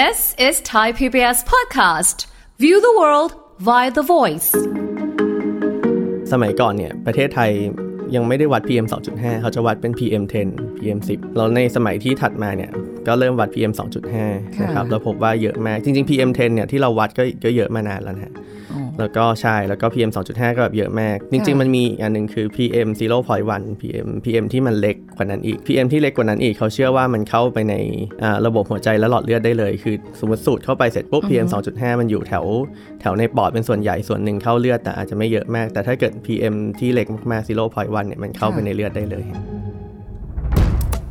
This is Thai PBS podcast. View the world via the voice. สมัยก่อนเนี่ย ประเทศไทยยังไม่ได้วัด PM 2.5 เขาจะวัดเป็น PM 10 PM 10แล้วในสมัยที่ถัดมาเนี่ย ก็เริ่มวัด PM 2.5 นะครับแล้วพบว่าเยอะมาก จริง ๆ PM 10 เนี่ยที่เราวัดก็ก็เยอะมานานแล้วนะฮะ แล้วก็ใช่แล้วก็ PM 2.5 ก็แบบเยอะมาก จริง ๆ มันมีอันหนึ่งคือ PM 0.1 PM PM ที่มันเล็กกว่านั้นอีก PM ที่เล็กกว่านั้นอีกเขาเชื่อว่ามันเข้าไปในอ่าระบบหัวใจและหลอดเลือดได้เลย คือสมมติสูดเข้าไปเสร็จปุ๊บ PM 2.5 มันอยู่แถวแถวในปอดเป็นส่วนใหญ่ส่วนหนึ่งเข้าเลือดแต่อาจจะไม่เยอะมาก แต่ถ้าเกิด PM ที่เล็กมากๆ0.1เนี่ยมันเข้าไปในเลือดได้เลย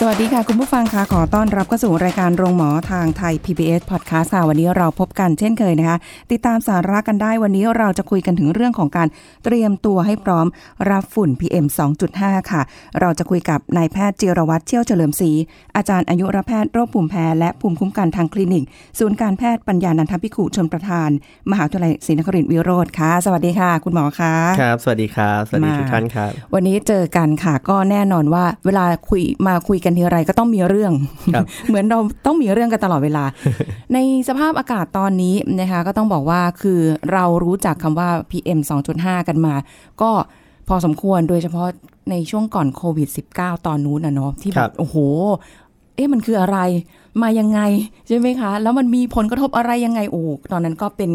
สวัสดีค่ะ คุณผู้ฟังคะขอต้อนรับเข้าสู่รายการโรงหมอทางไทย PBS Podcast ค่ะวันนี้เราพบกันเช่นเคยนะคะ ติดตามสาระกันได้วันนี้เราจะคุยกันถึงเรื่องของการเตรียมตัวให้พร้อมรับฝุ่น PM 2.5 ค่ะ เราจะคุยกับนายแพทย์จิรวัตรเชี่ยวเฉลิมศรีอาจารย์อายุรแพทย์โรคภูมิแพ้และภูมิคุ้มกันทางคลินิก ศูนย์การแพทย์ปัญญานันทพิขุชนประธาน มหาวิทยาลัยศรีนครินทร์วิโรธค่ะ สวัสดีค่ะ คุณหมอคะครับสวัสดีครับสวัสดีทุกท่านครับวันนี้เจอกันค่ะก็แน่นอนว่าเวลาคุยมาคุยกันทีไรก็ต้องมีเรื่องครับเหมือนเราต้องมีเรื่องกันตลอดเวลา ในสภาพอากาศตอนนี้นะคะก็ต้องบอกว่าคือเรารู้จักคำว่า PM 2.5 กันมา ก็พอสมควรโดยเฉพาะในช่วงก่อนโควิด -19 ตอนนู้นนะเนาะที่แบครับบโอ้โห เอ๊ะมันคืออะไร มายังไง ใช่ไหมคะ แล้วมันมีผลกระทบอะไรยังไงโอ้ตอนนั้นก็เป็น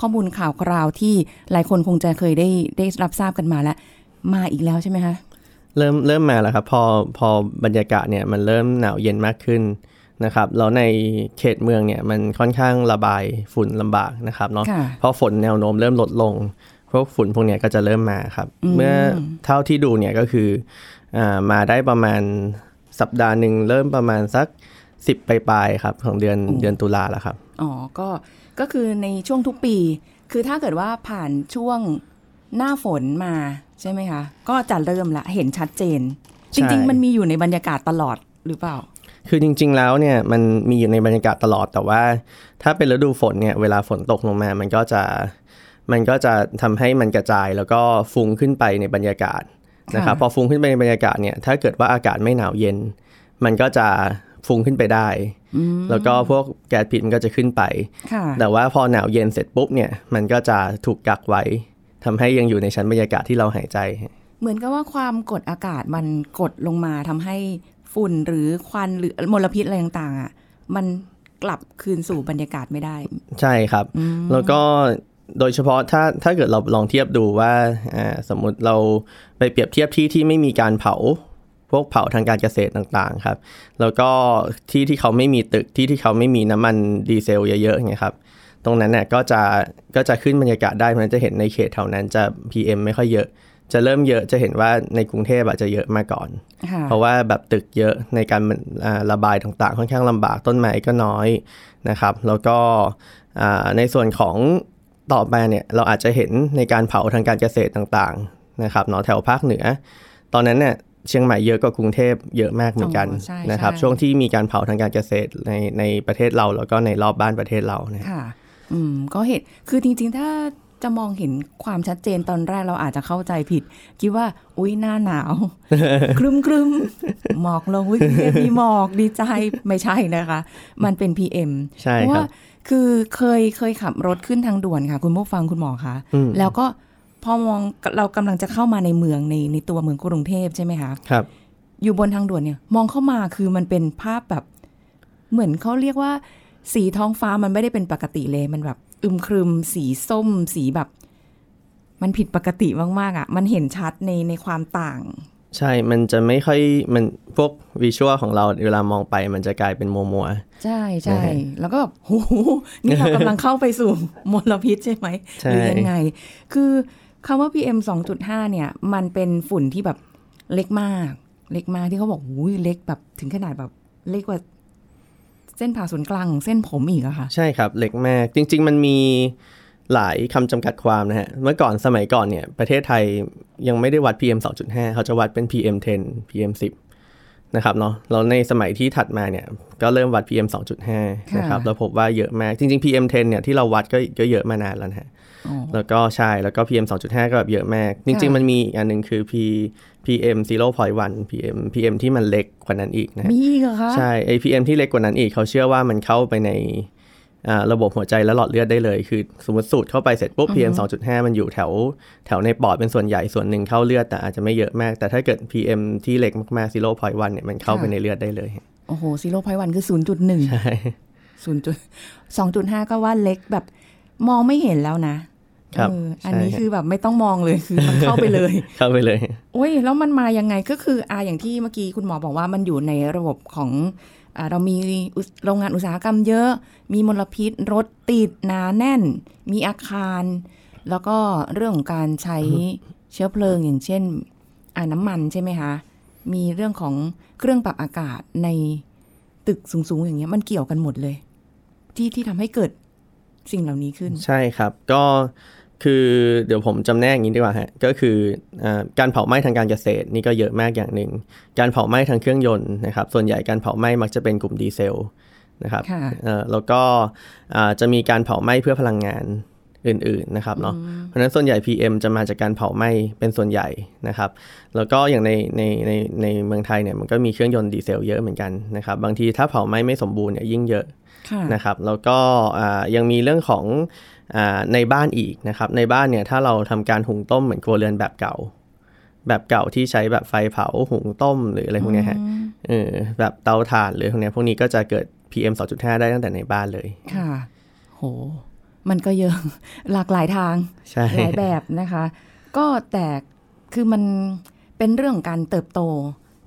ข้อมูลข่าวคราวที่หลายคนคงจะเคยได้ได้รับทราบกันมาแล้ว มาอีกแล้วใช่ไหมคะ เริ่มเริ่มมาแล้วครับ พอพอบรรยากาศเนี่ยมันเริ่มหนาวเย็นมากขึ้นนะครับแล้วในเขตเมืองเนี่ยมันค่อนข้างระบายฝุ่นลำบากนะครับเนาะค่ะเพราะฝนแนวโน้มเริ่มลดลงพวกฝุ่นพวกเนี้ยก็จะเริ่มมาครับ เมื่อเท่าที่ดูเนี่ยก็คืออามาได้ประมาณสัปดาห์หนึ่งเริ่มประมาณสักสิบปลายๆครับ ของเดือนเดือนตุลาแล้วครับอ๋อก็ก็คือในช่วงทุกปี คือถ้าเกิดว่าผ่านช่วงหน้าฝนมา ใช่ไหมคะ ก็จะเริ่มละเห็นชัดเจนใช่จริง ๆ มันมีอยู่ในบรรยากาศตลอดหรือเปล่า คือจริง ๆ แล้วเนี่ยมันมีอยู่ในบรรยากาศตลอดแต่ว่า ถ้าเป็นฤดูฝนเนี่ยเวลาฝนตกลงมา มันก็จะมันก็จะทำให้มันกระจายแล้วก็ฟุ้งขึ้นไปในบรรยากาศนะครับค่ะพอฟุ้งขึ้นไปในบรรยากาศเนี่ยถ้าเกิดว่าอากาศไม่หนาวเย็น มันก็จะฟุ้งขึ้นไปได้ แล้วก็พวกแก๊สพิษมันก็จะขึ้นไปค่ะแต่ว่าพอหนาวเย็นเสร็จปุ๊บเนี่ยมันก็จะถูกกักไว้ ทำให้ยังอยู่ในชั้นบรรยากาศที่เราหายใจ เหมือนกับว่าความกดอากาศมันกดลงมาทำให้ฝุ่นหรือควันหรือมลพิษอะไรต่างๆอะมันกลับคืนสู่บรรยากาศไม่ได้ ใช่ครับ แล้วก็โดยเฉพาะถ้าถ้าเกิดเราลองเทียบดูว่าอ่าสมมุติเราไปเปรียบเทียบที่ที่ไม่มีการเผาพวกเผาทางการเกษตรต่างๆครับ แล้วก็ที่ที่เขาไม่มีตึกที่ที่เขาไม่มีน้ำมันดีเซลเยอะๆอย่างเงี้ยครับ ตรงนั้นเนี่ยก็จะก็จะขึ้นบรรยากาศได้เพราะฉะนั้นจะเห็นในเขตแถวนั้นจะ PM ไม่ค่อยเยอะ จะเริ่มเยอะจะเห็นว่าในกรุงเทพอาจจะเยอะมาก่อนค่ะเพราะว่าแบบตึกเยอะในการอ่าระบายต่างๆ ค่อนข้างลำบากต้นไม้ก็น้อยนะครับ แล้วก็อ่าในส่วนของต่อมาเนี่ยเราอาจจะเห็นในการเผาทางการเกษตรต่างๆนะครับเนาะแถวภาคเหนือ ตอนนั้นเนี่ยเชียงใหม่เยอะกว่ากรุงเทพเยอะมากเหมือนกันอ๋อใช่นะครับใช่ช่วงที่มีการเผาทางการเกษตรในในประเทศเราแล้วก็ในรอบบ้านประเทศเราเนี่ยค่ะ อืมก็เห็นคือจริง ๆ ถ้าจะมองเห็นความชัดเจนตอนแรกเราอาจจะเข้าใจผิด คิดว่า อุ้ยหน้าหนาว ครึมครึมๆหมอกลงอุ้ยกรุงเทพมีหมอกดีใจไม่ใช่นะคะ มันเป็น PM ใช่เพราะครัว่าบคือเคยเคยขับรถขึ้นทางด่วนค่ะ คุณผู้ฟังคุณหมอคะอืมแล้วก็พอมองเรากำลังจะเข้ามาในเมืองในในตัวเมืองกรุงเทพใช่ไหมคะครับ อยู่บนทางด่วนเนี่ย มองเข้ามาคือมันเป็นภาพแบบ เหมือนเขาเรียกว่า สีท้องฟ้ามันไม่ได้เป็นปกติเลย มันแบบอึมครึม สีส้ม สีแบบ มันผิดปกติมากๆอะ มันเห็นชัดในในความต่าง ใช่ มันจะไม่ค่อยมันพวกวิชวลของเราเวลามองไปมันจะกลายเป็นมัวมัวๆใช่ใช่นะฮะแล้วก็แบบโอ้โหนี่เรากำลังเข้าไปสู่มลพิษใช่ไหมใช่หรือยังไง คือคำว่า PM 2.5 เนี่ย มันเป็นฝุ่นที่แบบเล็กมาก เล็กมากที่เขาบอกอุ้ยเล็กแบบถึงขนาดแบบเล็กกว่า เส้นผ่าศูนย์กลางเส้นผมอีกอะค่ะ ใช่ครับเล็กมากจริง ๆ มันมีหลายคำจำกัดความนะฮะ เมื่อก่อนสมัยก่อนเนี่ย ประเทศไทยยังไม่ได้วัด PM 2.5 เขาจะวัดเป็น PM 10 PM 10 นะครับเนาะแล้วในสมัยที่ถัดมาเนี่ยก็เริ่มวัด PM 2.5 นะครับค่ะแล้วพบว่าเยอะมาก จริง ๆ PM 10 เนี่ยที่เราวัดก็ก็เยอะมานานแล้วนะฮะอ๋อแล้วก็ใช่แล้วก็ PM 2.5 ก็แบบเยอะมาก จริงค่ะๆมันมีอีกอันหนึ่งคือ P PM 0.1 PM PM ที่มันเล็กกว่านั้นอีกนะฮะมีอีกเหรอคะใช่ไอ PM ที่เล็กกว่านั้นอีกเขาเชื่อว่ามันเข้าไปในอ่า ระบบหัวใจและหลอดเลือดได้เลย คือสมมติสูดเข้าไปเสร็จปุ๊บ PM 2.5 มันอยู่แถว แถวในปอดเป็นส่วนใหญ่ส่วนหนึ่งเข้าเลือด แต่อาจจะไม่เยอะมาก แต่ถ้าเกิด PM ที่เล็กมากๆ 0.1 เนี่ยมันเข้าไปในเลือดได้เลย โอ้โหซีโร่พอยวันคือศูนย์จุดหนึ่งใช่ศูนย์จุดสองจุดห้าก็ว่าเล็กแบบมองไม่เห็นแล้วนะ ครับเอออันนี้ใช่คือแบบไม่ต้องมองเลยคือมันเข้าไปเลย เข้าไปเลย โอ้ยแล้วมันมายังไงก็คืออ่าอย่างที่เมื่อกี้คุณหมอบอกว่ามันอยู่ในระบบของอ่า เรามีอุสโรงงานอุตสาหกรรมเยอะ มีมลพิษรถติดหนาแน่น มีอาคาร แล้วก็เรื่องของการใช้เชื้อเพลิงอย่างเช่นอ่าน้ำมันใช่ไหมคะ มีเรื่องของเครื่องปรับอากาศในตึกสูงๆ อย่างเงี้ยมันเกี่ยวกันหมดเลย ที่ที่ทำให้เกิดสิ่งเหล่านี้ขึ้น ใช่ครับ ก็ คือเดี๋ยวผมจำแนกอย่างนี้ดีกว่าฮะก็คืออาการเผาไหม้ทางการเกษตรนี่ก็เยอะมากอย่างหนึ่ง การเผาไหม้ทางเครื่องยนต์นะครับ ส่วนใหญ่การเผาไหม้มักจะเป็นกลุ่มดีเซลนะครับค่ะเอ่อแล้วก็อ่าจะมีการเผาไหม้เพื่อพลังงานอื่นๆนะครับเนาะเพราะฉะนั้นส่วนใหญ่ PM จะมาจากการเผาไหม้เป็นส่วนใหญ่นะครับ แล้วก็อย่างในในในในเมืองไทยเนี่ยมันก็มีเครื่องยนต์ดีเซลเยอะเหมือนกันนะครับ บางทีถ้าเผาไหม้ไม่สมบูรณ์เนี่ยยิ่งเยอะค่ะนะครับ แล้วก็อ่ายังมีเรื่องของอา ในบ้านอีกนะครับ ในบ้านเนี่ยถ้าเราทำการหุงต้มเหมือนครัวเรือนแบบเก่า แบบเก่าที่ใช้แบบไฟเผาหุงต้มหรืออะไรพวกเนี้ยฮะเออแบบเตาถ่านหรือพวกเนี้ยพวกนี้ก็จะเกิด PM 2.5 ได้ตั้งแต่ในบ้านเลย ค่ะ โห มันก็เยอะหลากหลายทางใช่หลายแบบนะคะ ก็แต่คือมันเป็นเรื่องของการเติบโต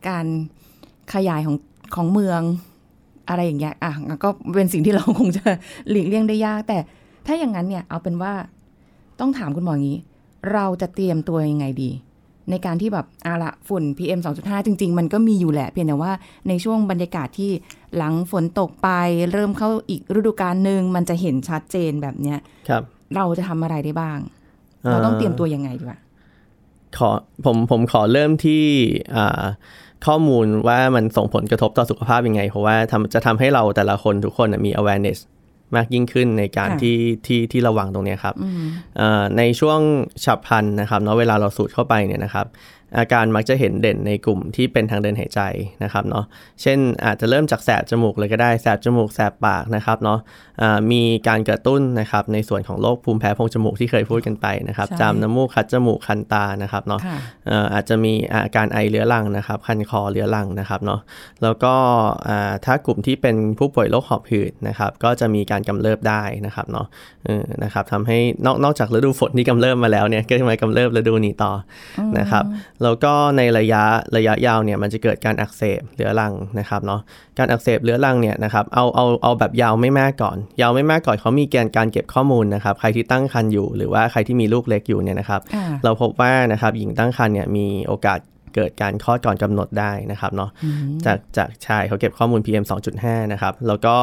การขยายของของเมืองอะไรอย่างเงี้ยอะก็เป็นสิ่งที่เราคงจะหลีกเลี่ยงได้ยาก แต่ ถ้าอย่างนั้นเนี่ยเอาเป็นว่าต้องถามคุณหมออย่างนี้ เราจะเตรียมตัวยังไงดี ในการที่แบบอาละฝุ่น PM 2.5 จริง ๆ มันก็มีอยู่แหละ เพียงแต่ว่าในช่วงบรรยากาศที่หลังฝนตกไป เริ่มเข้าอีกฤดูกาลหนึ่งมันจะเห็นชัดเจนแบบเนี้ยครับเราจะทำอะไรได้บ้าง เราต้องเตรียมตัวยังไงดีวะขอผมผมขอเริ่มที่อ่าข้อมูลว่ามันส่งผลกระทบต่อสุขภาพยังไง เพราะว่าทำจะทำให้เราแต่ละคนทุกคนน่ะมี awareness มากยิ่งขึ้นในการค่ะที่ที่ที่ระวังตรงเนี้ยครับเอ่อในช่วงฉับพลันนะครับเนาะเวลาเราสูดเข้าไปเนี่ยนะครับ อาการมักจะเห็นเด่นในกลุ่มที่เป็นทางเดินหายใจนะครับเนาะ เช่นอาจจะเริ่มจากแสบจมูกเลยก็ได้ แสบจมูก แสบปากนะครับเนาะอ่ามีการกระตุ้นนะครับในส่วนของโรคภูมิแพ้โพรงจมูกที่เคยพูดกันไปนะครับใช่จามน้ำมูก คัดจมูก คันตานะครับเนาะค่ะเอ่ออาจจะมีอาการไอเรื้อรังนะครับ คันคอเรื้อรังนะครับเนาะ แล้วก็อ่าถ้ากลุ่มที่เป็นผู้ป่วยโรคหอบหืดนะครับ ก็จะมีการกำเริบได้นะครับเนาะเออนะครับทำให้นอกนอกจากฤดูฝนที่กำเริบมาแล้วเนี่ย ก็จะมากำเริบฤดูนี้ต่ออนะครับแล้วก็ในระยะระยะยาวเนี่ยมันจะเกิดการอักเสบเรื้อรังนะครับเนาะการอักเสบเรื้อรังเนี่ยนะครับเอาเอาเอาแบบยาวไม่มากก่อน ยาวไม่มากก่อนเขามีแกนการเก็บข้อมูลนะครับใครที่ตั้งครรภ์อยู่หรือว่าใครที่มีลูกเล็กอยู่เนี่ยนะครับค่ะเราพบว่านะครับหญิงตั้งครรภ์เนี่ยมีโอกาส เกิดการคลอดก่อนกำหนดได้นะครับเนาะจากจากชายเขาเก็บข้อมูล PM 2.5 นะครับ แล้วก็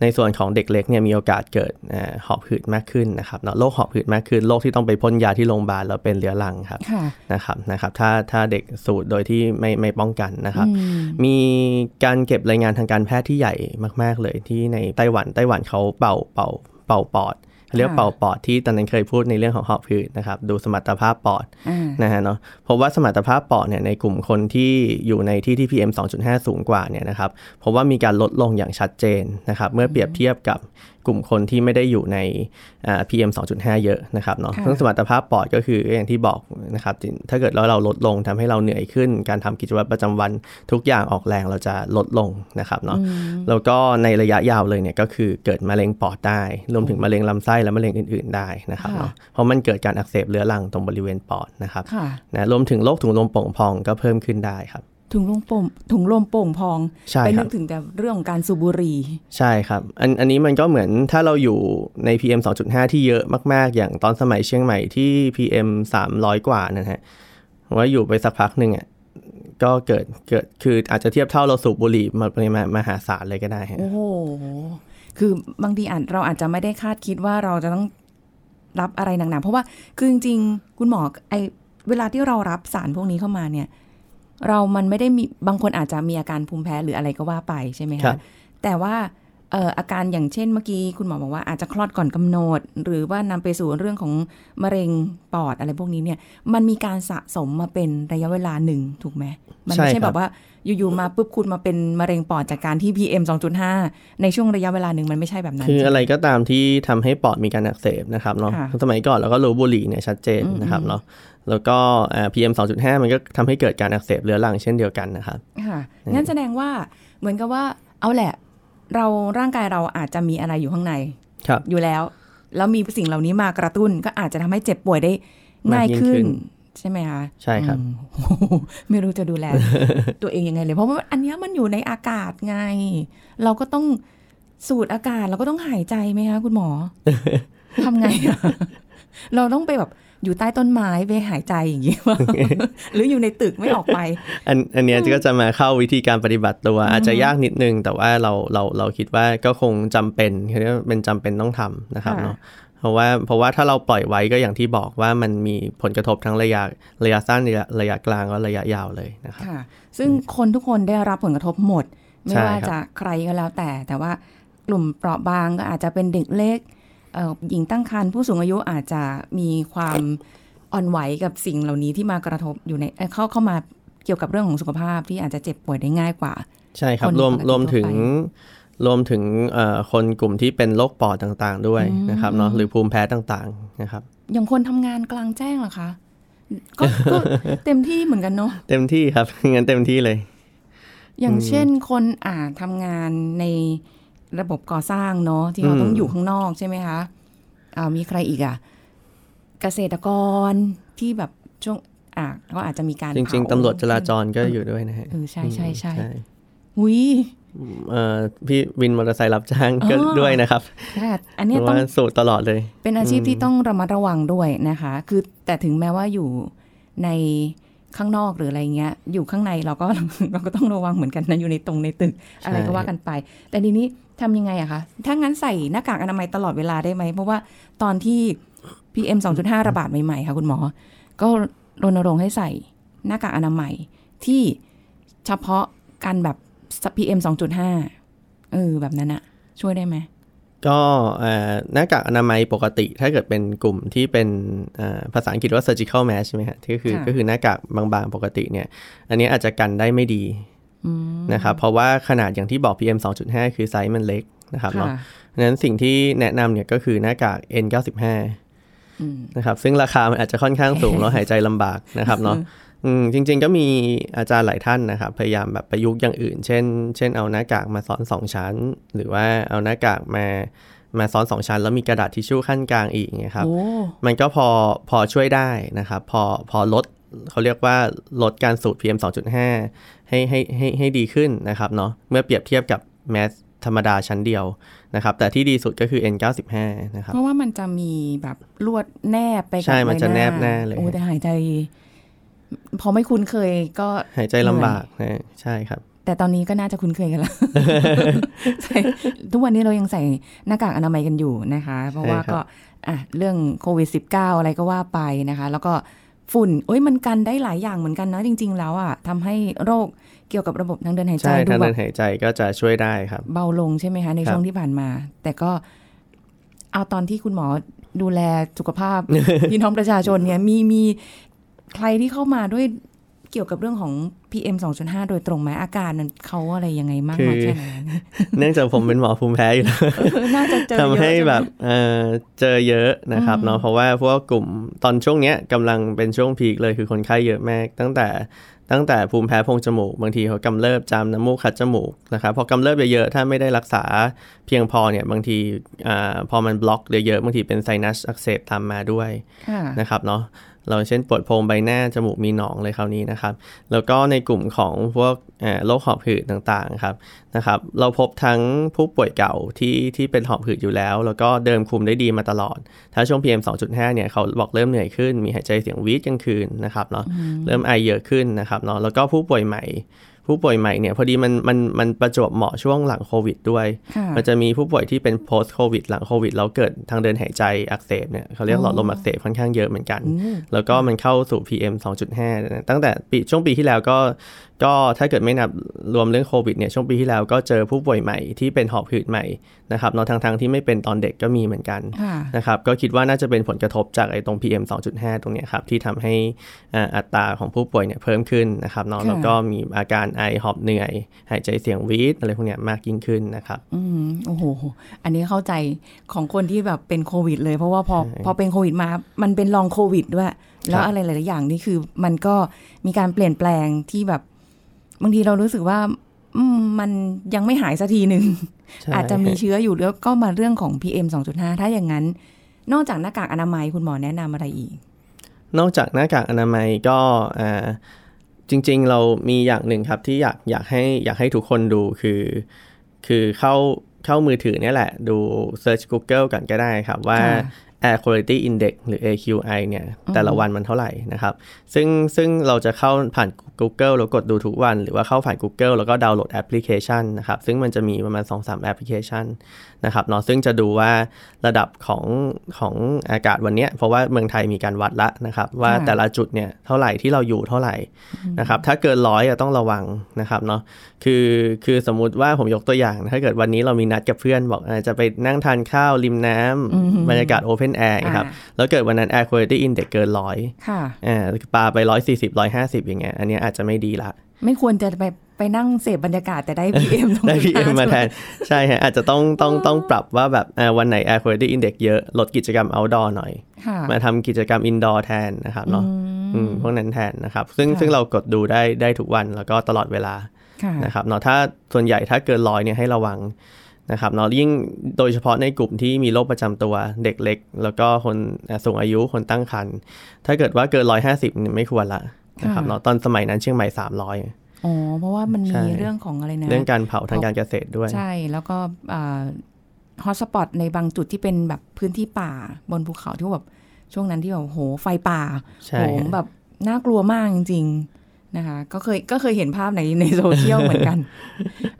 ในส่วนของเด็กเล็กเนี่ยมีโอกาสเกิดเอ่อหอบหืดมากขึ้นนะครับเนาะโรคหอบหืดมากขึ้นโรคที่ต้องไปพ่นยาที่โรงพยาบาลแล้วเป็นเรื้อรังครับค่ะนะครับนะครับถ้าถ้าเด็กสูดโดยที่ไม่ไม่ป้องกันนะครับ มีการเก็บรายงานทางการแพทย์ที่ใหญ่มาก ๆ เลยที่ในไต้หวันไต้หวันเขาเป่าเป่าเป่าปอด เรียกว่าเป่าปอดที่ตอนนั้นเคยพูดในเรื่องของหอบหืดนะครับ ดูสมรรถภาพปอดอ่านะฮะเนาะพบว่าสมรรถภาพปอดเนี่ยในกลุ่มคนที่อยู่ในที่ที่ PM 2.5 สูงกว่าเนี่ยนะครับพบว่ามีการลดลงอย่างชัดเจนนะครับ เมื่อเปรียบเทียบกับ กลุ่มคนที่ไม่ได้อยู่ในอ่า PM 2.5 เยอะนะครับเนาะค่ะซึ่งสมรรถภาพปอดก็คืออย่างที่บอกนะครับถ้าเกิดเราเราลดลงทำให้เราเหนื่อยขึ้น การทำกิจวัตรประจำวันทุกอย่างออกแรงเราจะลดลงนะครับเนาะแล้วก็ในระยะยาวเลยเนี่ยก็คือเกิดมะเร็งปอดได้ รวมถึงมะเร็งลำไส้และมะเร็งอื่น ๆได้นะครับค่ะเนาะเพราะมันเกิดการอักเสบเรื้อรังตรงบริเวณปอดนะครับค่ะนะรวมถึงโรคถุงลมโป่งพองก็เพิ่มขึ้นได้ครับ ถุงลมโป่งถุงลมโป่งพองใช่ไปคนึรับกถึงแต่เรื่องของการสูบบุหรี่ใช่ครับ อันอันนี้มันก็เหมือนถ้าเราอยู่ใน PM 2.5 ที่เยอะมาก ๆ อย่างตอนสมัยเชียงใหม่ที่ PM 300 กว่านะฮะผมว่าอยู่ไปสักพักหนึ่งอะก็เกิดเกิดคืออาจจะเทียบเท่าเราสูบบุหรี่มาปริมาณมหาศาลเลยก็ได้ฮะโอ้โหคือบางทีอาจเราอาจจะไม่ได้คาดคิดว่าเราจะต้องรับอะไรหนักๆเพราะว่าคือจริงๆ คุณหมอไอเวลาที่เรารับสารพวกนี้เข้ามาเนี่ย เรามันไม่ได้มีบางคนอาจจะมีอาการภูมิแพ้หรืออะไรก็ว่าไปใช่ไหมครัคะบแต่ว่าเอ่ออาการอย่างเช่นเมื่อกี้คุณหมอบอกว่าอาจจะคลอดก่อนกำหนด หรือว่านำไปสู่เรื่องของมะเร็งปอดอะไรพวกนี้เนี่ย มันมีการสะสมมาเป็นระยะเวลาหนึ่งถูกไหมมันไม่ใช่ใช่คแบรับบว่า อยู่ๆมาปุ๊บคุณมาเป็นมะเร็งปอดจากการที่ PM 2.5 ในช่วงระยะเวลาหนึ่งมันไม่ใช่แบบนั้น คือใช่หมอะไรก็ตามที่ทำให้ปอดมีการอักเสบนะครับเนาะค่ะสมัยก่อนเราก็รู้บุหรี่เนี่ยชัดเจนอืมนะครับอืมเนาะแล้วก็อ่า PM 2.5มันก็ทำให้เกิดการอักเสบเรื้อรังเช่นเดียวกันนะครับค่ะงั้นแสดงว่าเหมือนกับว่าเอาแหละ เราร่างกายเราอาจจะมีอะไรอยู่ข้างในครับอยู่แล้ว แล้วมีสิ่งเหล่านี้มากระตุ้นก็อาจจะทำให้เจ็บป่วยได้ง่ายขึ้มากยิ่งขึ้นน ใช่ไหมคะใช่ครับอืมโอ้โหไม่รู้จะดูแล ตัวเองยังไงเลย เพราะว่าอันเนี้ยมันอยู่ในอากาศไง เราก็ต้องสูดอากาศเราก็ต้องหายใจไหมคะคุณหมอทำไงอะเราต้องไปแบบอยู่ใต้ต้นไม้ไปหายใจอย่างนี้ว่าหรืออยู่ในตึกไม่ออกไป อันอันเนี้ยก็จะมาเข้าวิธีการปฏิบัติตัว อาจจะยากนิดนึง แต่ว่าเราเราเราคิดว่าก็คงจำเป็นคือว่าเป็นจำเป็นต้องทำนะครับค่ะเนาะ เพราะว่าเพราะว่าถ้าเราปล่อยไว้ก็อย่างที่บอกว่ามันมีผลกระทบทั้งระยะระยะสั้นระยะระยะกลางและระยะยาวเลยนะครับค่ะ ซึ่งคนทุกคนได้รับผลกระทบหมด ไม่ใช่ว่าครับจะใครก็แล้วแต่ แต่ว่ากลุ่มเปราะบางก็อาจจะเป็นเด็กเล็กเอ่อหญิงตั้งครรภ์ผู้สูงอายุอาจจะมีความอ่อนไหวกับสิ่งเหล่านี้ที่มากระทบอยู่ในเอ่อเข้าเข้ามาเกี่ยวกับเรื่องของสุขภาพที่อาจจะเจ็บป่วยได้ง่ายกว่า ใช่ครับคนรวมปกติรวมถึงทั่วไป รวมถึงเอ่อคนกลุ่มที่เป็นโรคปอดต่างๆ ด้วยนะครับเนาะหรือภูมิแพ้ต่างๆนะครับ อย่างคนทำงานกลางแจ้งเหรอคะก็ก็เต็มที่เหมือนกันเนาะเต็มที่ครับงั้นเต็มที่เลย อย่างเช่นคนอ่าทำงานในระบบก่อสร้างเนาะที่เขาอืมต้องอยู่ข้างนอกใช่ไหมคะอ่ามีใครอีกอะ เกษตรกรที่แบบช่วงอ่าก็อาจจะมีการจริงเผาๆตำรวจจราจรก็อยู่ด้วยนะฮะเออใช่ใช่ใช่ใช่หุยเอ่อ พี่วินมอเตอร์ไซค์รับจ้างก็อ๋อด้วยนะครับค่ะอันเพเนี้ยราะต้องว่าสูตรตลอดเลย เป็นอาชีพที่ต้องระมัดระวังด้วยนะคะ คือแต่ถึงแม้ว่าอยู่ในข้างนอกหรืออะไรเงี้ย อยู่ข้างในเราก็เราก็ต้องระวังเหมือนกันนะอยู่ในตรงในตึกอะไรก็ว่ากันไป แต่ทีนี้ทำยังไงอะคะ ถ้างั้นใส่หน้ากากอนามัยตลอดเวลาได้ไหม เพราะว่าตอนที่ PM 2.5 ระบาดใหม่ๆค่ะคุณหมอ ก็รณรงค์ให้ใส่หน้ากากอนามัยที่เฉพาะการแบบ PM 2.5 เออ แบบนั้นอะช่วยได้ไหม ก็เอ่อหน้ากากอนามัยปกติถ้าเกิดเป็นกลุ่มที่เป็นเอ่อภาษาอังกฤษว่า surgical mask ใช่ไหมฮะที่ก็คือค่ะก็คือหน้ากากบางๆ ปกติเนี่ย อันนี้อาจจะกันได้ไม่ดีนะครับเพราะว่าขนาดอย่างที่บอก PM 2.5 คือไซส์มันเล็กนะครับเนาะค่ะเพราะฉะนั้นสิ่งที่แนะนำเนี่ยก็คือหน้ากาก N95 อืมนะครับซึ่งราคามันอาจจะค่อนข้างสูงแล้วหายใจลำบากนะครับเนาะ อืมจริง ๆ ก็มีอาจารย์หลายท่านนะครับ พยายามแบบประยุกต์อย่างอื่น เช่น เช่นเอาหน้ากากมาซ้อนสองชั้น หรือว่าเอาหน้ากากมามาซ้อนสองชั้น แล้วมีกระดาษทิชชู่ขั้นกลางอีกเงี้ยครับโอ้มันก็พอพอช่วยได้นะครับ พอพอลดเขาเรียกว่าลดการสูด PM 2.5 ให้ให้ให้ให้ดีขึ้นนะครับเนาะเมื่อเปรียบเทียบกับแมสธรรมดาชั้นเดียวนะครับ แต่ที่ดีสุดก็คือ N95 นะครับ เพราะว่ามันจะมีแบบลวดแนบไปกับใช่ มันจะใบหาแนบแน่เลยโอ้แต่หายใจ พอไม่คุ้นเคยก็หายใจลำบากนะใช่ครับ แต่ตอนนี้ก็น่าจะคุ้นเคยกันแล้วใช่ทุกวันนี้เรายังใส่หน้ากากอนามัยกันอยู่นะคะ เพราะว่าใช่ครับก็อะเรื่องโควิด -19 อะไรก็ว่าไปนะคะ แล้วก็ฝุ่นโอ้ยมันกันได้หลายอย่างเหมือนกันนะจริง ๆ แล้วอะทำให้โรคเกี่ยวกับระบบทางเดินหายใจใช่ดูทางแบเดิบนหายใจก็จะช่วยได้ครับ เบาลงใช่ไหมคะในครับช่วงที่ผ่านมา แต่ก็เอาตอนที่คุณหมอดูแลสุขภาพพี่น้องประชาชนเนี่ยมีมี ใครที่เข้ามาด้วยเกี่ยวกับเรื่องของ PM 2.5 โดยตรงไหมอาการนั้นเขาอะไรยังไงมากน้อยแค่ไหนเนื่องจากผมเป็นหมอภูมิแพ้อยู่แล้วน่าจะเจอเยอะทำให้ช่ไมแบบเอ่อเจอเยอะนะครับเนาะเพราะว่าพวกกลุ่มตอนช่วงเนี้ยกำลังเป็นช่วงพีคเลยคือคนไข้เยอะมากตั้งแต่ตั้งแต่ภูมิแพ้โพรงจมูก บางทีเขากำเริบจามน้ำมูกคัดจมูกนะครับพอกำเริบเยอะๆถ้าไม่ได้รักษาเพียงพอเนี่ยบางทีอ่าพอมันบล็อกเยอะๆบางทีเป็นไซนัสอักเสบตามมาด้วยค่ะนะครับเนาะ เราเช่นปวดโพรงใบหน้าจมูกมีหนองเลยคราวนี้นะครับ แล้วก็ในกลุ่มของพวกเอ่อโรคหอบหืดต่างๆครับนะครับ เราพบทั้งผู้ป่วยเก่าที่ที่เป็นหอบหืดอยู่แล้ว แล้วก็เดิมคุมได้ดีมาตลอด ถ้าช่วง PM 2.5เนี่ยเขาบอกเริ่มเหนื่อยขึ้น มีหายใจเสียงวีดกลางคืนนะครับเนาะเริ่มไอเยอะขึ้นนะครับเนาะแล้วก็ผู้ป่วยใหม่ ผู้ป่วยใหม่เนี่ยพอดีมันมันมันประจวบเหมาะช่วงหลังโควิดด้วยค่ะมันจะมีผู้ป่วยที่เป็น post covid หลังโควิดแล้วเกิดทางเดินหายใจอักเสบเนี่ยเขาเรียกหลอดลมอักเสบค่อนข้างเยอะเหมือนกัน แล้วก็มันเข้าสู่ PM 2.5 ตั้งแต่ปีช่วงปีที่แล้วก็ก็ถ้าเกิดไม่นับรวมเรื่องโควิดเนี่ยช่วงปีที่แล้วก็เจอผู้ป่วยใหม่ที่เป็นหอบหืดใหม่นะครับเนาะทางทางๆที่ไม่เป็นตอนเด็กก็มีเหมือนกันค่ะนะครับก็คิดว่าน่าจะเป็นผลกระทบจากไอ้ตรง PM 2.5 ตรงเนี้ยครับที่ทำให้อ่าอัตราของผู้ป่วยเนี่ยเพิ่มขึ้นนะครับเนาะค่ะแล้วก็มีอาการไอหอบเหนื่อย หายใจเสียงวีดอะไรพวกเนี้ยมากยิ่งขึ้นนะครับ อืมโอ้โห อันนี้เข้าใจของคนที่แบบเป็นโควิด เลยเพราะว่าพอใช่พอเป็นโควิดมา มันเป็นลองโควิดด้วย แล้วครับอะไรหลาย ๆ อย่างนี่คือ มันก็มีการเปลี่ยนแปลงที่แบบ บางทีเรารู้สึกว่าอืมมันยังไม่หายสักทีหนึ่งใช่อาจจะมีเชื้ออยู่แล้วก็มาเรื่องของ PM 2.5 ถ้าอย่างนั้น นอกจากหน้ากากอนามัยคุณหมอแนะนำอะไรอีก นอกจากหน้ากากอนามัยก็อ่า จริงๆ เรามีอย่างหนึ่งครับที่อยากอยากให้อยากให้ทุกคนดูคือ คือเข้าเข้ามือถือเนี่ยแหละ ดู Search Google กันก็ได้ครับว่า Air Quality Index หรือ AQI เนี่ยแต่ละวันมันเท่าไหร่นะครับ ซึ่งซึ่งเราจะเข้าผ่าน Google แล้วกดดูทุกวัน หรือว่าเข้าผ่าน Google แล้วก็ดาวน์โหลดแอปพลิเคชันนะครับ ซึ่งมันจะมีประมาณ 2-3 แอปพลิเคชันนะครับเนาะซึ่งจะดูว่าระดับของของอากาศวันเนี้ยเพราะว่าเมืองไทยมีการวัดละนะครับ ว่าค่ะแต่ละจุดเนี่ยเท่าไหร่ที่เราอยู่เท่าไหร่นะครับถ้าเกินร้อยอะต้องระวังนะครับเนาะคือคือสมมุติว่าผมยกตัวอย่าง ถ้าเกิดวันนี้เรามีนัดกับเพื่อนบอกอ่าจะไปนั่งทานข้าวริมน้ำบรรยากาศโอเพนแอร์ครับอ่าแล้วเกิดวันนั้น Air Quality Index เกินร้อยค่ะอ่าปลาไปร้อยสี่สิบร้อยห้าสิบอย่างเงี้ย อันเนี้ยอาจจะไม่ดีละ ไม่ควรจะไปไปนั่งเสพบรรยากาศแต่ได้ PM ได้2.5 PM มาแทนใช่ไหใช่ฮะอาจจะต้องต้องต้องปรับว่าแบบอ่าวันไหน Air Quality Index เยอะ ลดกิจกรรม outdoor หน่อยค่ะมาทำกิจกรรม indoor แทนนะครับเนาะอืมพวกนั้นแทนนะครับ ซึ่งค่ะซึ่งเรากดดูได้ได้ทุกวันแล้วก็ตลอดเวลาค่ะนะครับเนาะถ้าส่วนใหญ่ถ้าเกินร้อยเนี่ยให้ระวัง นะครับเนาะยิ่งโดยเฉพาะในกลุ่มที่มีโรคประจำตัวเด็กเล็ก แล้วก็คนอ่าสูงอายุคนตั้งครรภ์ถ้าเกิดว่าเกินร้อยห้าสิบไม่ควรละนะครับเนาะตอนสมัยนั้นเชียงใหม่สามร้อยอ๋อเพราะว่ามันใช่มีเรื่องของอะไรนะ เรื่องการเผาทางการเกษตรด้วย ใช่แล้วก็ฮอตสปอตในบางจุดที่เป็นแบบพื้นที่ป่าบนภูเขาที่แบบช่วงนั้นที่แบบโหไฟป่าใช่โหมแบบน่ากลัวมากจริงๆ นะคะก็เคยก็เคยเห็นภาพในในโซเชียลเหมือนกัน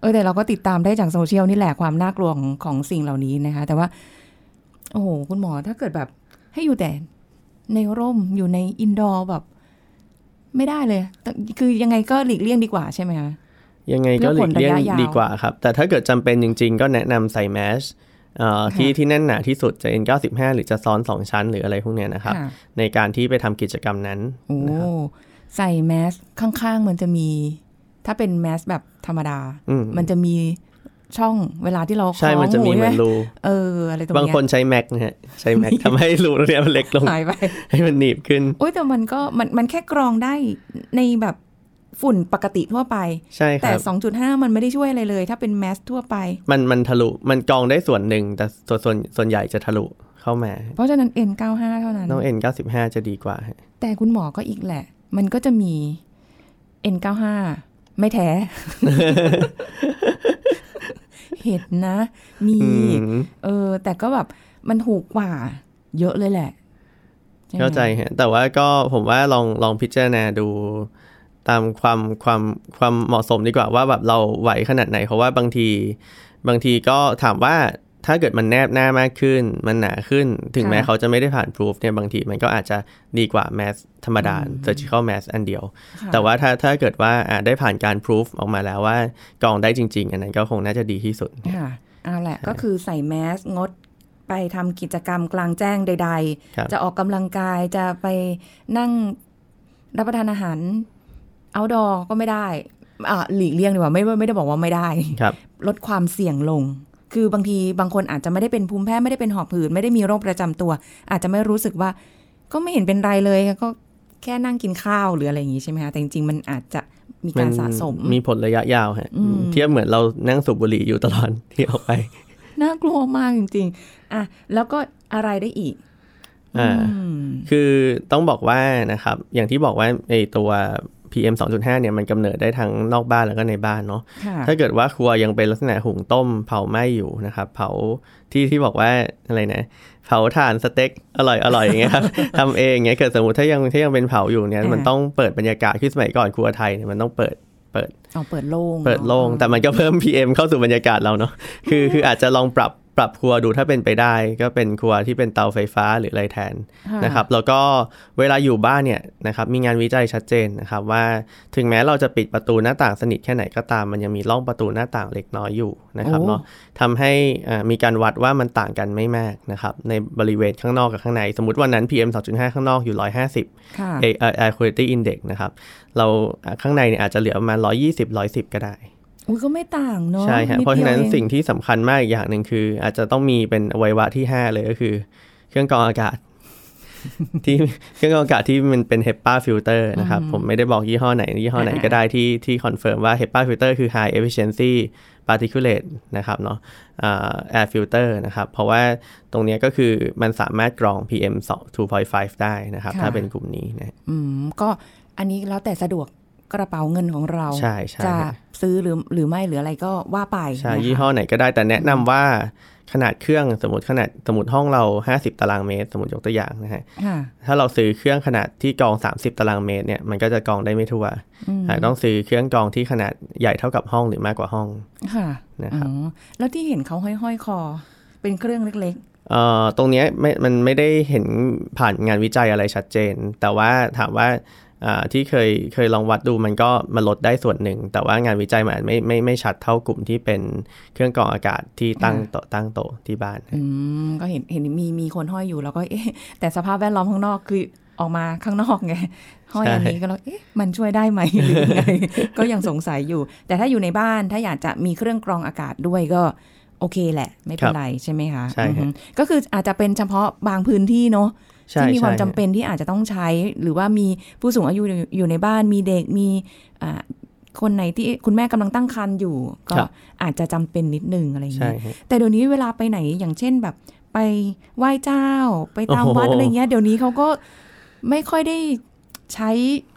เออแต่เราก็ติดตามได้จากโซเชียลนี่แหละความน่ากลัวของของสิ่งเหล่านี้นะคะ แต่ว่า โอ้โหคุณหมอถ้าเกิดแบบให้อยู่แต่ในร่มอยู่ใน indoor แบบ ไม่ได้เลยแต่คือยังไงก็หลีกเลี่ยงดีกว่าใช่ไหมคะยังไงก็หลีกเลี่ยงเพื่อผลระยะยาวดีกว่าครับ แต่ถ้าเกิดจำเป็นจริง ๆ ก็แนะนำใส่แมสเอ่อที่ที่แน่นหนาที่สุดจะ N95 หรือจะซ้อน 2 ชั้นหรืออะไรพวกเนี้ยนะครับค่ะในการที่ไปทำกิจกรรมนั้นโอ้นะครับ ใส่แมสข้างๆ มันจะมี ถ้าเป็นแมสแบบธรรมดาอืมมันจะมีช่องเวลาที่เราใช่คล้องมันจะมีเหมือนใช่ไรูเอออะไรตรงบางเนี้ยคนใช้แม็กนะฮะ ใช้แม็กทำให้รูตรงเนี้ยมันเล็กลงหายไปให้มันหนีบขึ้น โอ้ยแต่มันก็มันมันแค่กรองได้ในแบบฝุ่นปกติทั่วไป ใช่คแต่รับ2.5 มันไม่ได้ช่วยอะไรเลย ถ้าเป็นแมสทั่วไป มันมันทะลุ มันกรองได้ส่วนหนึ่ง แต่ส่วนส่วนส่วนใหญ่จะทะลุเข้ามา เพราะฉะนั้น N95 เท่านั้น ต้อง N95 จะดีกว่าฮะแต่คุณหมอก็อีกแหละ มันก็จะมี N95 ไม่แท้ เห็นนะ มีอืมเออ แต่ก็แบบมันถูกกว่า เยอะเลยแหละช่ไหมเข้าใจฮะ แต่ว่าก็ผมว่าลองลองพิจารณาดูตามความความความเหมาะสมดีกว่าว่าแบบเราไหวขนาดไหนเพราะว่าบางที บางทีก็ถามว่า ถ้าเกิดมันแนบหน้ามากขึ้น มันหนาขึ้น ถึงแม้เขาจะไม่ได้ผ่านพรูฟเนี่ยบางทีมันก็อาจจะดีกว่าแมสธรรมดา surgical mask อันเดียวค่ะแต่ว่าถ้าถ้าเกิดว่าอ่าได้ผ่านการพรูฟออกมาแล้วว่ากรองได้จริง ๆ อันนั้นก็คงน่าจะดีที่สุดค่ะเอาแหละก็คือใส่แมสงดไปทำกิจกรรมกลางแจ้งใดครับๆจะออกกำลังกายจะไปนั่งรับประทานอาหาร outdoor ก็ไม่ได้อ่าหลีกเลี่ยงดีกว่าไม่ไม่ได้บอกว่าไม่ได้ครับลดความเสี่ยงลง คือบางทีบางคนอาจจะไม่ได้เป็นภูมิแพ้ไม่ได้เป็นหอบหืดไม่ได้มีโรคประจำตัว อาจจะไม่รู้สึกว่า ก็ไม่เห็นเป็นไรเลยก็แค่นั่งกินข้าวหรืออะไรอย่างนี้ใช่ไหมคะแต่จริงๆมันอาจจะมีการสะสม มีผลระยะยาวฮะเทียบเหมือนเรานั่งสูบบุหรี่อยู่ตลอดที่ออกไป น่ากลัวมากจริงๆอะแล้วก็อะไรได้อีกอ่าอืมคือต้องบอกว่านะครับ อย่างที่บอกว่าไอตัว PM 2.5เนี่ยมันกำเนิดได้ทั้งนอกบ้านแล้วก็ในบ้านเนาะค่ะถ้าเกิดว่าครัวยังเป็นลักษณะหุงต้มเผาไหม้อยู่นะครับ เผาที่ที่บอกว่าอะไรนะเผาถ่านสเต็กอร่อยอร่อยอย่างเงี้ยครับทำเองเงี้ยเกิดสมมติถ้ายังถ้ายังเป็นเผาอยู่เนี่ยอ่ามัมันต้องเปิดบรรยากาศคือสมัยก่อนครัวไทยเนี่ยมันต้องเปิดเปิดเอาเปิดโล่งเปิดโล่งแต่มันก็เพิ่ม PM เข้าสู่บรรยากาศเราเนาะคือคืออาจจะลองปรับ ปรับครัวดูถ้าเป็นไปได้ ก็เป็นครัวที่เป็นเตาไฟฟ้าหรืออะไรแทนนะครับ แล้วก็เวลาอยู่บ้านเนี่ยนะครับมีงานวิจัยชัดเจนนะครับว่าถึงแม้เราจะปิดประตูหน้าต่างสนิทแค่ไหนก็ตาม มันยังมีร่องประตูหน้าต่างเล็กน้อยอยู่นะครับเนาะทำให้อ่ามีการวัดว่ามันต่างกันไม่มากนะครับในบริเวณข้างนอกกับข้างใน สมมติวันนั้น PM 2.5 ข้างนอกอยู่ 150ค่ะ Air Quality Index นะครับเราอ่าข้างในเนี่ยอาจจะเหลือประมาณ120 110 ก็ได้ อุ้ยก็ไม่ต่างเนาะใช่ฮะเพราะฉะนั้นเดี๋ยวสองสิ่งที่สำคัญมากอีกอย่างหนึ่งคือ อาจจะต้องมีเป็นอวัยวะที่5เลยก็คือ เครื่องกรองอากาศ ที่เครื่องกรองอากาศที่มันเป็น HEPA filter นะครับ ผมไม่ได้บอกยี่ห้อไหน ยี่ห้อไหนก็ได้ที่ที่ confirm ว่า HEPA filter คือ high efficiency particulate นะครับเนาะอ่า air filter นะครับ เพราะว่าตรงเนี้ยก็คือมันสามารถกรอง PM 2 2.5 ได้นะครับ ถ้าเป็นกลุ่มนี้นะอืมก็อันนี้แล้วแต่สะดวก กระเป๋าเงินของเราใช่ใช่จะฮะซื้อหรือหรือไม่หรืออะไรก็ว่าไปใช่นะคะยี่ห้อไหนก็ได้แต่แนะนำว่าขนาดเครื่องสมมติขนาดสมมติห้องเรา 50 ตารางเมตร สมมติยกตัวอย่างนะฮะค่ะถ้าเราซื้อเครื่องขนาดที่กรอง 30 ตารางเมตรเนี่ยมันก็จะกรองได้ไม่ทั่วอาจต้องซื้อเครื่องกรองที่ขนาดใหญ่เท่ากับห้องหรือมากกว่าห้องค่ะนะครับอ๋อแล้วที่เห็นเขาห้อยๆคอ เป็นเครื่องเล็กเอ่อตรงเนี้ยไม่มันไม่ได้เห็นผ่านงานวิจัยอะไรชัดเจน แต่ว่าถามว่าอ่า ที่เคยเคยลองวัดดูมันก็มาลดได้ส่วนหนึ่ง แต่ว่างานวิจัยมันอาจไม่ไม่ไม่ชัดเท่ากลุ่มที่เป็นเครื่องกรองอากาศที่ตั้งโต๊ะตั้งโต๊ะที่บ้านๆอืมก็เห็นเห็นมีมีคนห้อยอยู่แล้วก็เอ๊ะแต่สภาพแวดล้อมข้างนอกคือออกมาข้างนอกไงห้อยอันนี้ก็แล้วเอ๊ะมันช่วยได้ไหมหรือไงก็ยังสงสัยอยู่ แต่ถ้าอยู่ในบ้านถ้าอยากจะมีเครื่องกรองอากาศด้วยก็โอเคแหละ ไม่เป็นไรใช่ไหมคะใช่ครับอือฮึก็คืออาจจะเป็นเฉพาะบางพื้นที่เนาะใช่ ที่มีความใช่จำเป็นที่อาจจะต้องใช้ หรือว่ามีผู้สูงอายุอยู่อยู่ในบ้านมีเด็กมีอ่าคนไหนที่คุณแม่กำลังตั้งครรภ์อยู่ ก็ครับอาจจะจำเป็นนิดนึงอะไรอย่างใช่เงี้ยฮะแต่เดี๋ยวนี้เวลาไปไหนอย่างเช่นแบบไปไหว้เจ้า ไปตามโอ้โหวัดอะไรเงี้ยเดี๋ยวนี้เขาก็ไม่ค่อยได้ใช้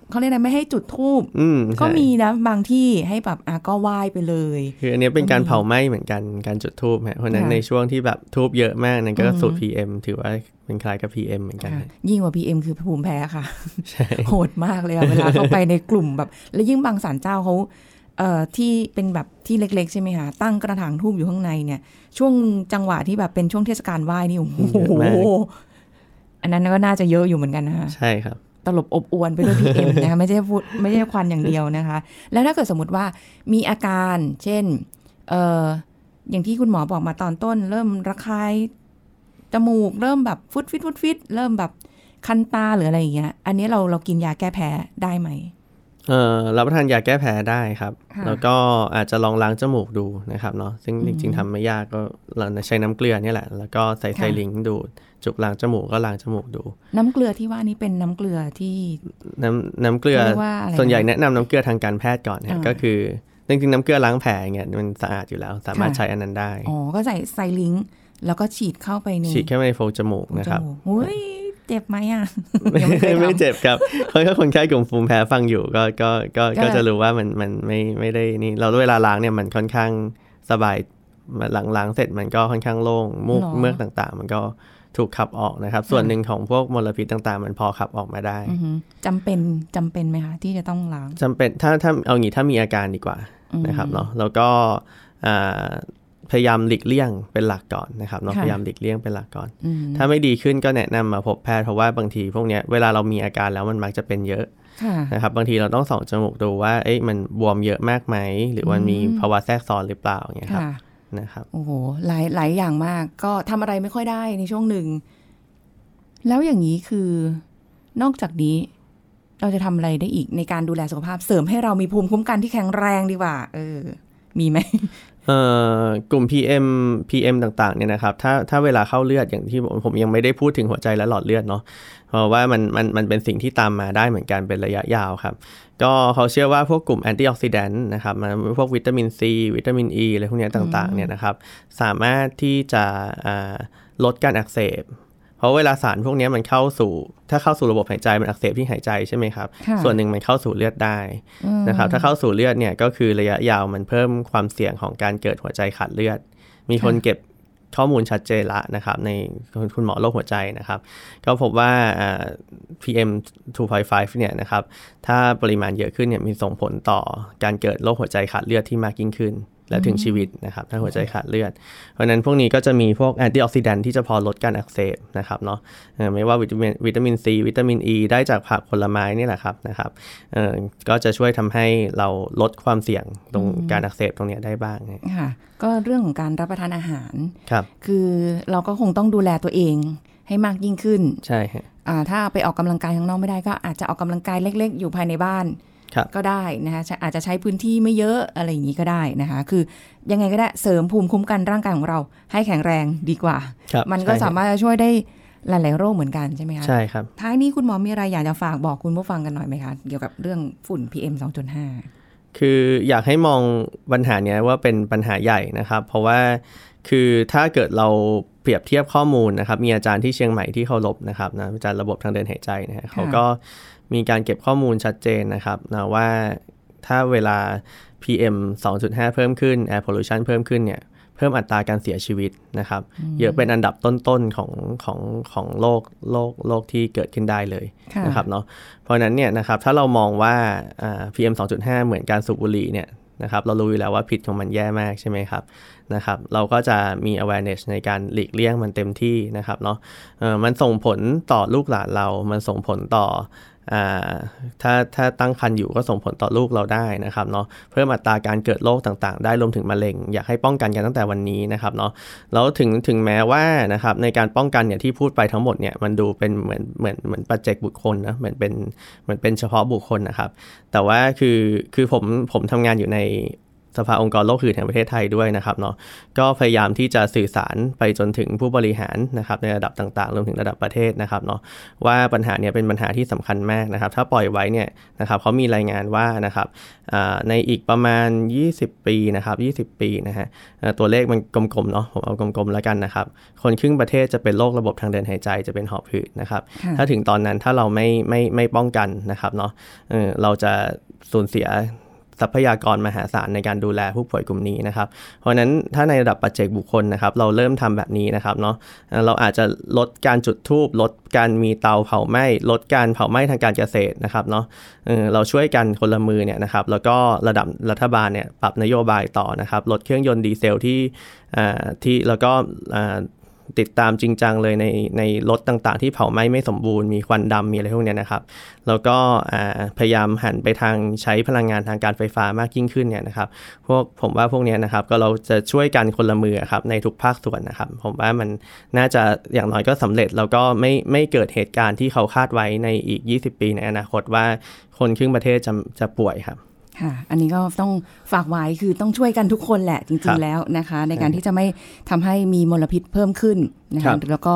เขาเรียกอะไรไม่ให้จุดทูบอืมก็ใช่มีนะบางที่ให้แบบอะก็ไหว้ไปเลย คืออันเนี้ยเป็นการก็มีเผาไหม้เหมือนกันการจุดทูบฮะเพราะฉะนั้นค่ะในช่วงที่แบบทูบเยอะมากนั่นก็อือฮึสูตร PM ถือว่าเป็นคล้ายกับ PM เหมือนกันค่ะฮะยิ่งกว่า PM คือภูมิแพ้ค่ะใช่โหดมากเลยอะเวลาเข้าไปในกลุ่มแบบ แล้วยิ่งบางศาลเจ้าเขาเอ่อที่เป็นแบบที่เล็กๆ ใช่ไหมคะตั้งกระถางทูบอยู่ข้างในเนี่ย ช่วงจังหวะที่แบบเป็นช่วงเทศกาลไหว้นี่โอ้โหเยอะมากอันนั้นก็น่าจะเยอะอยู่เหมือนกันนะคะใช่ครับ ตลบอบอวนไปด้วย PM นะคะไม่ใช่พูดไม่ใช่ควันอย่างเดียวนะคะ แล้วถ้าเกิดสมมติว่ามีอาการ เช่นเอ่ออย่างที่คุณหมอบอกมาตอนต้น เริ่มระคายจมูก เริ่มแบบฟุดฟิตฟุดฟิตเริ่มแบบคันตาหรืออะไรอย่างเงี้ย อันนี้เราเรากินยาแก้แพ้ได้ไหมเอ่อรับประทานยาแก้แพ้ได้ครับค่ะแล้วก็อาจจะลองล้างจมูกดูนะครับเนาะซึ่งจริงๆทำไม่ยากก็เราใช้น้ำเกลือเนี่ยแหละ แล้วก็ใส่ไซลิงค์ดูด จุกล้างจมูกก็ล้างจมูกดู น้ำเกลือที่ว่านี้เป็นน้ำเกลือที่น้ำน้ำเกลือเขาเรียกว่าอะไรนะส่วนใหญ่แนะนำน้ำเกลือทางการแพทย์ก่อนนะอ่าก็คือจริงๆน้ำเกลือล้างแผลเงี้ยมันสะอาดอยู่แล้ว สามารถค่ะใช้อันนั้นได้อ๋อก็ใส่ไซลิงก์แล้วก็ฉีดเข้าไปในฉีดแค่ในโพรงจมูกนะครับจมูกอุ้ยเจ็บไหมอะไม่ยังไม่เคยทำไม่เจ็บครับเพราะถ้าคนไข้กลุ่มภูมิแพ้ฟังอยู่ก็ก็ก็ก็ก็จะรู้ว่ามันมันไม่ไม่ได้นี่เราเวลาล้างเนี่ยมันค่อนข้างสบายหลังล้างเสร็จมันก็ค่อนข้างโล่งมูกเมือกต่างๆ มันก็ ถูกขับออกนะครับ ส่วนหนึ่งของพวกมลพิษต่างๆ มันพอขับออกมาได้อือหือจำเป็นจำเป็นไหมคะที่จะต้องล้างจำเป็นถ้าถ้าเอางี้ถ้ามีอาการดีกว่าอืมนะครับเนาะแล้วก็อ่าพยายามหลีกเลี่ยงเป็นหลักก่อนนะครับเนาะค่ะพยายามหลีกเลี่ยงเป็นหลักก่อนอืมถ้าไม่ดีขึ้นก็แนะนำมาพบแพทย์เพราะว่าบางทีพวกเนี้ยเวลาเรามีอาการแล้วมันมักจะเป็นเยอะค่ะนะครับบางทีเราต้องส่องจมูกดูว่าเอ๊ะมันบวมเยอะมากไหมหรือมันมีภาวะแทรกซ้อนหรือเปล่าอย่างเงี้ยครับค่ะ นะครับโอ้โหหลายหลายอย่างมาก ก็ทำอะไรไม่ค่อยได้ในช่วงหนึ่ง แล้วอย่างนี้คือนอกจากนี้เราจะทำอะไรได้อีกในการดูแลสุขภาพเสริมให้เรามีภูมิคุ้มกันที่แข็งแรงดีกว่า เออ มีไหม กลุ่ม PM PM ต่างๆเนี่ยนะครับถ้าถ้าเวลาเข้าเลือดอย่างที่ผมผมยังไม่ได้พูดถึงหัวใจและหลอดเลือดเนาะเพราะว่ามันมันมันเป็นสิ่งที่ตามมาได้เหมือนกันเป็นระยะยาวครับ ก็เขาเชื่อว่าพวกกลุ่มแอนตี้ออกซิแดนต์นะครับมันพวกวิตามินซีวิตามินอ e อะไรพวกนี้ต่างๆเนี่ยนะครับ สามารถที่จะลดการอักเสบ ราะเวลาสารพวกเนี้ยมันเข้าสู่ ถ้าเข้าสู่ระบบหายใจมันอักเสบที่หายใจใช่ไหมครับค่ะส่วนหนึ่งมันเข้าสู่เลือดได้นะครับ ถ้าเข้าสู่เลือดเนี่ยก็คือระยะยาวมันเพิ่มความเสี่ยงของการเกิดหัวใจขาดเลือด มีคนเก็บข้อมูลชัดเจนละนะครับในคุณหมอโรคหัวใจนะครับ ก็พบว่า PM 2.5 เนี่ยนะครับ ถ้าปริมาณเยอะขึ้นเนี่ยมีส่งผลต่อการเกิดโรคหัวใจขาดเลือดที่มากยิ่งขึ้น และถึงชีวิตนะครับถ้าหัวใจขาดเลือด เพราะฉะนั้นพวกนี้ก็จะมีพวกแอนตี้ออกซิแดนที่จะพอลดการอักเสบนะครับเนาะไม่ว่าวิตามินวิตามินซีวิตามินอ e ีได้จากผักผลไม้นี่แหละครับนะครับก็จะช่วยทำให้เราลดความเสี่ยงตรงการอักเสบตรงนี้ได้บ้างค่ะก็เรื่องของการรับประทานอาหารครับคือเราก็คงต้องดูแลตัวเองให้มากยิ่งขึ้นใช่ฮะถ้าไปออกกำลังกายข้างนอกไม่ได้ก็อาจจะออกกำลังกายเล็ก ๆ อยู่ภายในบ้าน ก็ได้นะคะอาจจะใช้พื้นที่ไม่เยอะอะไรอย่างนี้ก็ได้นะคะ คือยังไงก็ได้เสริมภูมิคุ้มกันร่างกายของเรา ให้แข็งแรงดีกว่า มันก็สามารถจะช่วยได้หลาย ๆ โรคเหมือนกันใช่ไหมคะใช่ครับท้ายนี้คุณหมอมีอะไรอยากจะฝากบอกคุณผู้ฟังกันหน่อยไหมคะเกี่ยวกับเรื่องฝุ่น PM 2.5 คืออยากให้มองปัญหานี้ว่าเป็นปัญหาใหญ่นะครับ เพราะว่าคือถ้าเกิดเราเปรียบเทียบข้อมูลนะครับ มีอาจารย์ที่เชียงใหม่ที่เคารพนะครับนะอาจารย์ระบบทางเดินหายใจนะเขาก็ มีการเก็บข้อมูลชัดเจนนะครับนะว่าถ้าเวลา PM 2.5 เพิ่มขึ้น air pollution เพิ่มขึ้นเนี่ยเพิ่มอัตราการเสียชีวิตนะครับ เยอะเป็นอันดับต้นๆของของของโลกโลกโลกที่เกิดขึ้นได้เลยนะครับเนาะเพราะนั้นเนี่ยนะครับถ้าเรามองว่า PM 2.5 เหมือนการสูบบุหรี่เนี่ยนะครับเรารู้อยู่แล้วว่าพิษของมันแย่มากใช่ไหมครับนะครับ เราก็จะมี awareness ในการหลีกเลี่ยงมันเต็มที่นะครับเนาะมันส่งผลต่อลูกหลานเรา มันส่งผลต่อ ถ้าถ้าตั้งครรภ์อยู่ก็ส่งผลต่อลูกเราได้นะครับเนาะเพิ่มอัตราการเกิดโรคต่างๆ ได้รวมถึงมะเร็ง อยากให้ป้องกันกันตั้งแต่วันนี้นะครับเนาะแล้วถึงถึงแม้ว่านะครับในการป้องกันเนี่ยที่พูดไปทั้งหมดเนี่ยมันดูเป็นเหมือนเหมือนเหมือนปัจเจกบุคคลนะเหมือนเป็นเหมือนเป็นเฉพาะบุคคลนะครับ แต่ว่าคือคือผมผมทำงานอยู่ใน สภาองค์กรโลกหื่นแห่งประเทศไทยด้วยนะครับเนาะก็พยายามที่จะสื่อสารไปจนถึงผู้บริหารนะครับในระดับต่างๆรวมถึงระดับประเทศนะครับเนาะว่าปัญหาเนี่ยเป็นปัญหาที่สำคัญมากนะครับ ถ้าปล่อยไว้เนี่ยนะครับเขามีรายงานว่านะครับในอีกประมาณ 20 ปีนะครับ20 ปีนะฮะตัวเลขมันกลมๆเนาะผมเอากลมๆแล้วกันนะครับ คนครึ่งประเทศจะเป็นโรคระบบทางเดินหายใจจะเป็นหอบหืดนะครับ ถ้าถึงตอนนั้นถ้าเราไม่ไม่ไม่ป้องกันนะครับเนาะเราจะสูญเสีย ทรัพยากรมหาศาลในการดูแลผู้ป่วยกลุ่มนี้นะครับ เพราะฉะนั้นถ้าในระดับปัจเจกบุคคลนะครับ เราเริ่มทำแบบนี้นะครับเนาะเราอาจจะลดการจุดทูบลดการมีเตาเผาไหม้ลดการเผาไหม้ทางการเกษตรนะครับเนาะเราช่วยกันคนละมือเนี่ยนะครับ แล้วก็ระดับรัฐบาลเนี่ยปรับนโยบายต่อนะครับ ลดเครื่องยนต์ดีเซลที่ที่แล้วก็ ติดตามจริงจังเลยในในรถต่างๆ ที่เผาไหม้ไม่สมบูรณ์มีควันดำมีอะไรพวกนี้นะครับ แล้วก็พยายามหันไปทางใช้พลังงานทางการไฟฟ้ามากยิ่งขึ้นเนี่ยนะครับพวกผมว่าพวกนี้นะครับก็เราจะช่วยกันคนละมือครับในทุกภาคส่วนนะครับ ผมว่ามันน่าจะอย่างน้อยก็สำเร็จแล้วก็ไม่ไม่เกิดเหตุการณ์ที่เขาคาดไว้ในอีก 20 ปีในอนาคตว่าคนครึ่งประเทศจะจะป่วยครับ ค่ะ อันนี้ก็ต้องฝากไว้คือต้องช่วยกันทุกคนแหละจริง ๆ แล้วนะคะ ในการที่จะไม่ทำให้มีมลพิษเพิ่มขึ้นนะคะแล้วก็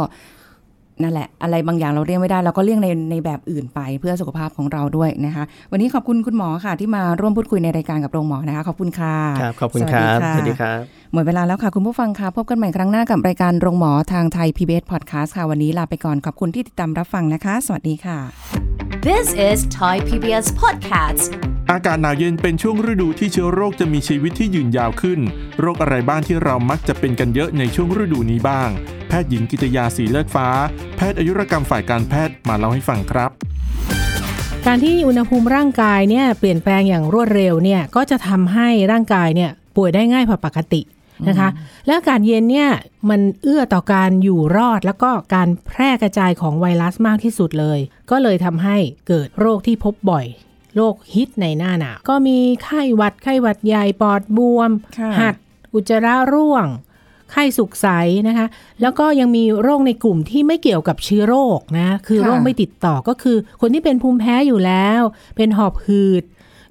นั่นแหละ อะไรบางอย่างเราเลี่ยงไม่ได้เราก็เลี่ยงในในแบบอื่นไปเพื่อสุขภาพของเราด้วยนะคะ วันนี้ขอบคุณคุณหมอค่ะ ที่มาร่วมพูดคุยในรายการกับโรงหมอนะคะ ขอบคุณค่ะครับขอบคุณครับสวัสดีครับหมดเวลาแล้วค่ะ คุณผู้ฟังค่ะ พบกันใหม่ครั้งหน้ากับรายการโรงหมอทางไทย PBS Podcast ค่ะ วันนี้ลาไปก่อนขอบคุณที่ติดตามรับฟังนะคะ สวัสดีค่ะ This is Thai PBS Podcast อากาศหนาวเย็นเป็นช่วงฤดูที่เชื้อโรคจะมีชีวิตที่ยืนยาวขึ้น โรคอะไรบ้างที่เรามักจะเป็นกันเยอะในช่วงฤดูนี้บ้าง แพทย์หญิงกิตยาสีเลือดฟ้า แพทย์อายุรกรรมฝ่ายการแพทย์มาเล่าให้ฟังครับการที่อุณหภูมิร่างกายเนี่ยเปลี่ยนแปลงอย่างรวดเร็วเนี่ยก็จะทำให้ร่างกายเนี่ยป่วยได้ง่ายกว่าปกตินะคะ และอากาศเย็นเนี่ยมันเอื้อต่อการอยู่รอดแล้วก็การแพร่กระจายของไวรัสมากที่สุดเลย ก็เลยทำให้เกิดโรคที่พบบ่อย โรคฮิตในหน้าหนาวก็มีไข้หวัดไข้หวัดใหญ่ปอดบวม หัด อุจจาระร่วง ไข้สุกใสนะคะ แล้วก็ยังมีโรคในกลุ่มที่ไม่เกี่ยวกับเชื้อโรคนะ คือโรคไม่ติดต่อก็คือ คนที่เป็นภูมิแพ้อยู่แล้ว เป็นหอบหืด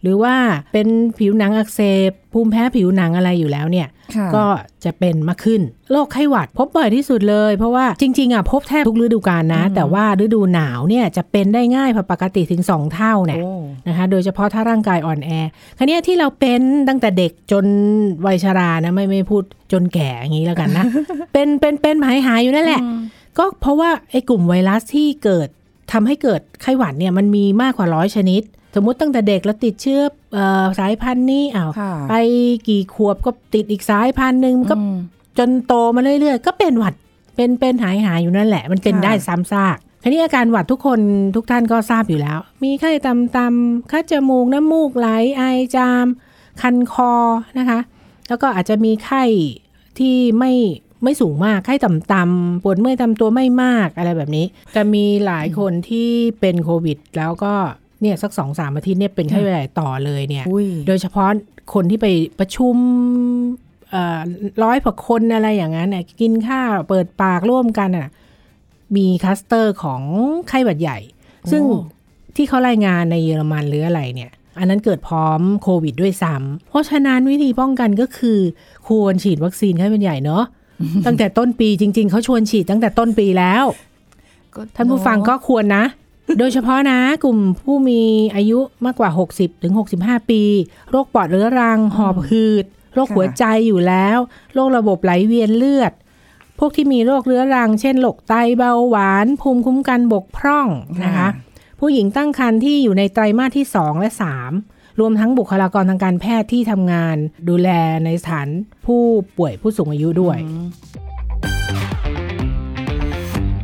หรือว่าเป็นผิวหนังอักเสบภูมิแพ้ผิวหนังอะไรอยู่แล้วเนี่ย ก็จะเป็นมากขึ้นโรคไข้หวัดพบบ่อยที่สุดเลย เพราะว่าจริง ๆอะพบแทบทุกฤดูกาลนะ แต่ว่าฤดูหนาวเนี่ยจะเป็นได้ง่ายกว่าปกติถึง 2 เท่าเนี่ยนะคะโดยเฉพาะถ้าร่างกายอ่อนแอครั้นี้ที่เราเป็นตั้งแต่เด็กจนวัยชรานะไม่ไม่พูดจนแก่อย่างนี้แล้วกันนะ เป็นเป็นเป็นหายหายอยู่นั่นแหละ ก็เพราะว่าไอ้กลุ่มไวรัสที่เกิดทำให้เกิดไข้หวัดเนี่ยมันมีมากกว่าร้อยชนิดส มมุติตั้งแต่เด็กแล้วติดเชื้ออสายพันธุ์นี้อ้าวไปกี่ขวบก็ติดอีกสายพันธุ์หนึ่งก็จนโตมาเรื่อยๆ ก็เป็นหวัดเป็นเป็นหายหายอยู่นั่นแหละ มันเป็นค่ะได้ซ้ำซากทีนี้อาการหวัดทุกคนทุกท่านก็ทราบอยู่แล้ว มีไข้ตำตำๆคัดจมูกน้ำมูกไหลไอจาม คันคอนะคะ แล้วก็อาจจะมีไข้ที่ไม่ไม่สูงมากไข้ต่ำๆปวดเมื่อยตามตัวไม่มากอะไรแบบนี้แต่มีหลายคนที่เป็นโควิด แล้วก็ เนี่ยสักสองสามอาทิตย์เนี่ยเป็นไข้หวัดใหญ่ต่อเลยเนี่ยอุ้ยโดยเฉพาะคนที่ไปประชุมร้อยกว่าคนอะไรอย่างนั้นน่ะกินข้าวเปิดปากร่วมกันน่ะมีคลัสเตอร์ของไข้หวัดใหญ่ ซึ่งที่เขารายงานในเยอรมันหรืออะไรเนี่ยอันนั้นเกิดพร้อมโควิดด้วยซ้ำเพราะฉะนั้นวิธีป้องกันก็คือควรฉีดวัคซีนไข้หวัดใหญ่เนาะตั้งแต่ต้นปีจริง ๆ เขาชวนฉีดตั้งแต่ต้นปีแล้วท่านผู้ฟังก็ควรนะ โดยเฉพาะนะกลุ่มผู้มีอายุมากกว่า 60ถึง65 ปี โรคปอดเรื้อรัง หอบหืด โรคค่ะหัวใจอยู่แล้ว โรคระบบไหลเวียนเลือด พวกที่มีโรคเรื้อรัง เช่นโรคไตเบาหวาน ภูมิคุ้มกันบกพร่องนะคะ ผู้หญิงตั้งครรภ์ที่อยู่ในไตรมาสที่ 2 และ 3 รวมทั้งบุคลากรทางการแพทย์ที่ทำงาน ดูแลในสถานผู้ป่วยผู้สูงอายุด้วย